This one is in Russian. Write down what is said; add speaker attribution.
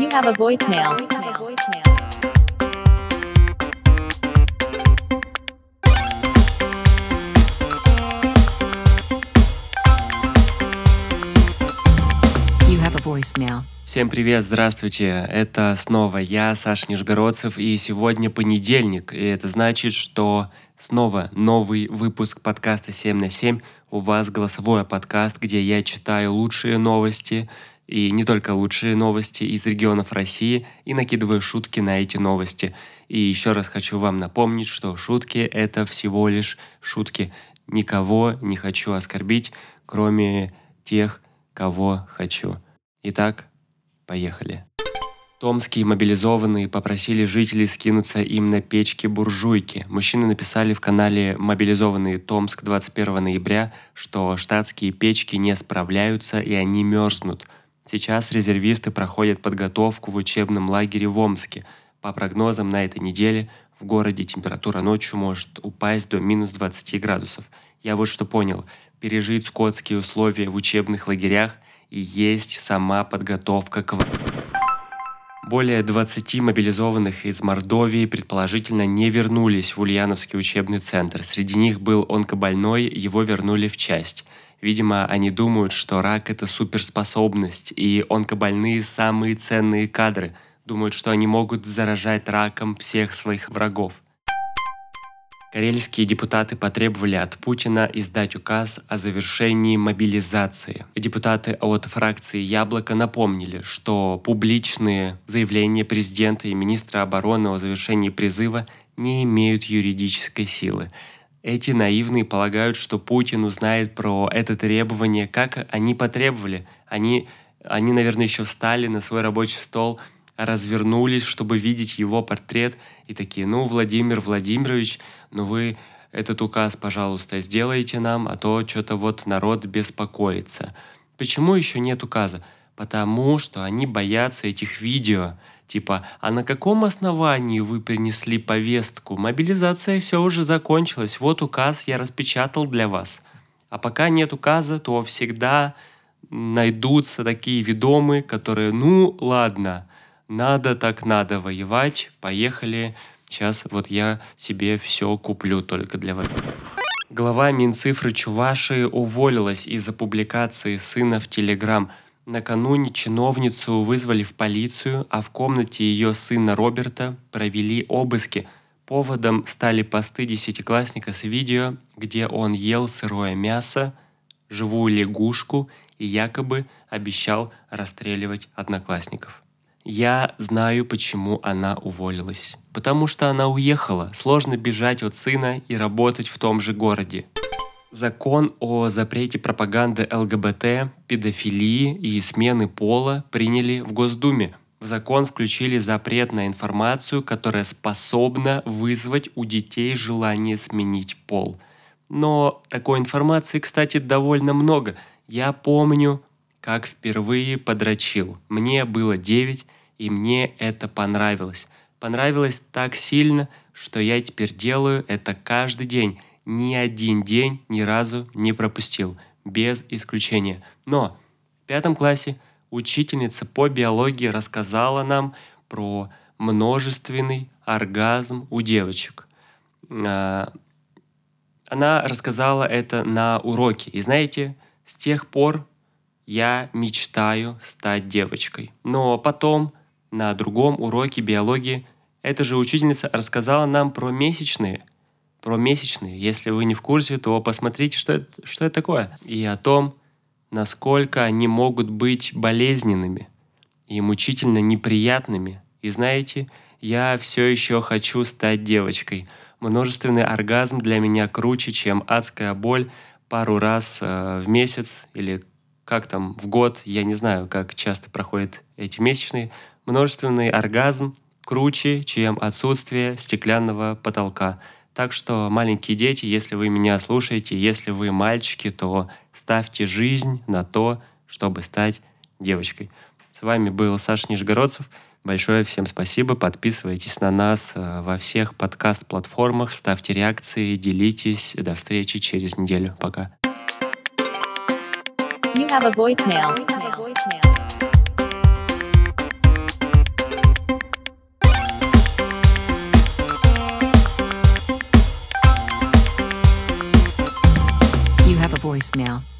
Speaker 1: You have a voicemail.
Speaker 2: You have a voicemail.
Speaker 3: Всем привет, здравствуйте. Это снова я, Саш Нижегородцев, и сегодня понедельник, и это значит, что снова новый выпуск подкаста 7 на 7. У вас голосовой подкаст, где я читаю лучшие новости, и не только лучшие новости из регионов России, и накидываю шутки на эти новости. И еще раз хочу вам напомнить, что шутки — это всего лишь шутки. Никого не хочу оскорбить, кроме тех, кого хочу. Итак, Поехали. Томские мобилизованные попросили жителей скинуться им на печки-буржуйки. Мужчины написали в канале «Мобилизованные Томск» 21 ноября, что штатские печки не справляются и они мерзнут. Сейчас резервисты проходят подготовку в учебном лагере в Омске. По прогнозам на этой неделе в городе температура ночью может упасть до минус 20 градусов. Я вот что понял. Пережить скотские условия в учебных лагерях – и есть сама подготовка к более 20 мобилизованных из Мордовии предположительно не вернулись в Ульяновский учебный центр. Среди них был онкобольной, его вернули в часть. Видимо, они думают, что рак – это суперспособность, и онкобольные – самые ценные кадры. Думают, что они могут заражать раком всех своих врагов – Карельские депутаты потребовали от Путина издать указ о завершении мобилизации. Депутаты от фракции «Яблоко» напомнили, что публичные заявления президента и министра обороны о завершении призыва не имеют юридической силы. Эти наивные полагают, что Путин узнает про это требование, как они потребовали. Они, они, наверное, еще встали на свой рабочий стол – развернулись, чтобы видеть его портрет, и такие, ну, Владимир Владимирович, ну вы этот указ, пожалуйста, сделайте нам, а то что-то вот народ беспокоится. Почему еще нет указа? Потому что они боятся этих видео. Типа, а на каком основании вы принесли повестку? Мобилизация все уже закончилась. Вот указ я распечатал для вас. А пока нет указа, то всегда найдутся такие ведомые, которые, ну ладно, надо так надо воевать, поехали. Сейчас вот я себе все куплю только для вас. Глава Минцифры Чувашии уволилась из-за публикации сына в Телеграм. Накануне чиновницу вызвали в полицию, а в комнате ее сына Роберта провели обыски. Поводом стали посты десятиклассника с видео, где он ел сырое мясо, живую лягушку и якобы обещал расстреливать одноклассников. Я знаю, почему она уволилась. Потому что она уехала. Сложно бежать от сына и работать в том же городе. Закон о запрете пропаганды ЛГБТ, педофилии и смены пола приняли в Госдуме. В закон включили запрет на информацию, которая способна вызвать у детей желание сменить пол. Но такой информации, кстати, довольно много. Я помню как впервые подрочил. Мне было 9, и мне это понравилось. Понравилось так сильно, что я теперь делаю это каждый день. Ни один день ни разу не пропустил, без исключения. Но в пятом классе учительница по биологии рассказала нам про множественный оргазм у девочек. А, она рассказала это на уроке. И знаете, с тех пор я мечтаю стать девочкой. Но потом на другом уроке биологии эта же учительница рассказала нам про месячные. Про месячные. Если вы не в курсе, то посмотрите, что это, что это такое. И о том, насколько они могут быть болезненными и мучительно неприятными. И знаете, я все еще хочу стать девочкой. Множественный оргазм для меня круче, чем адская боль пару раз э, в месяц или как там в год, я не знаю, как часто проходят эти месячные, множественный оргазм круче, чем отсутствие стеклянного потолка. Так что, маленькие дети, если вы меня слушаете, если вы мальчики, то ставьте жизнь на то, чтобы стать девочкой. С вами был Саша Нижегородцев. Большое всем спасибо. Подписывайтесь на нас э, во всех подкаст-платформах, ставьте реакции, делитесь. До встречи через неделю. Пока.
Speaker 1: You have a voicemail.
Speaker 2: Voicemail.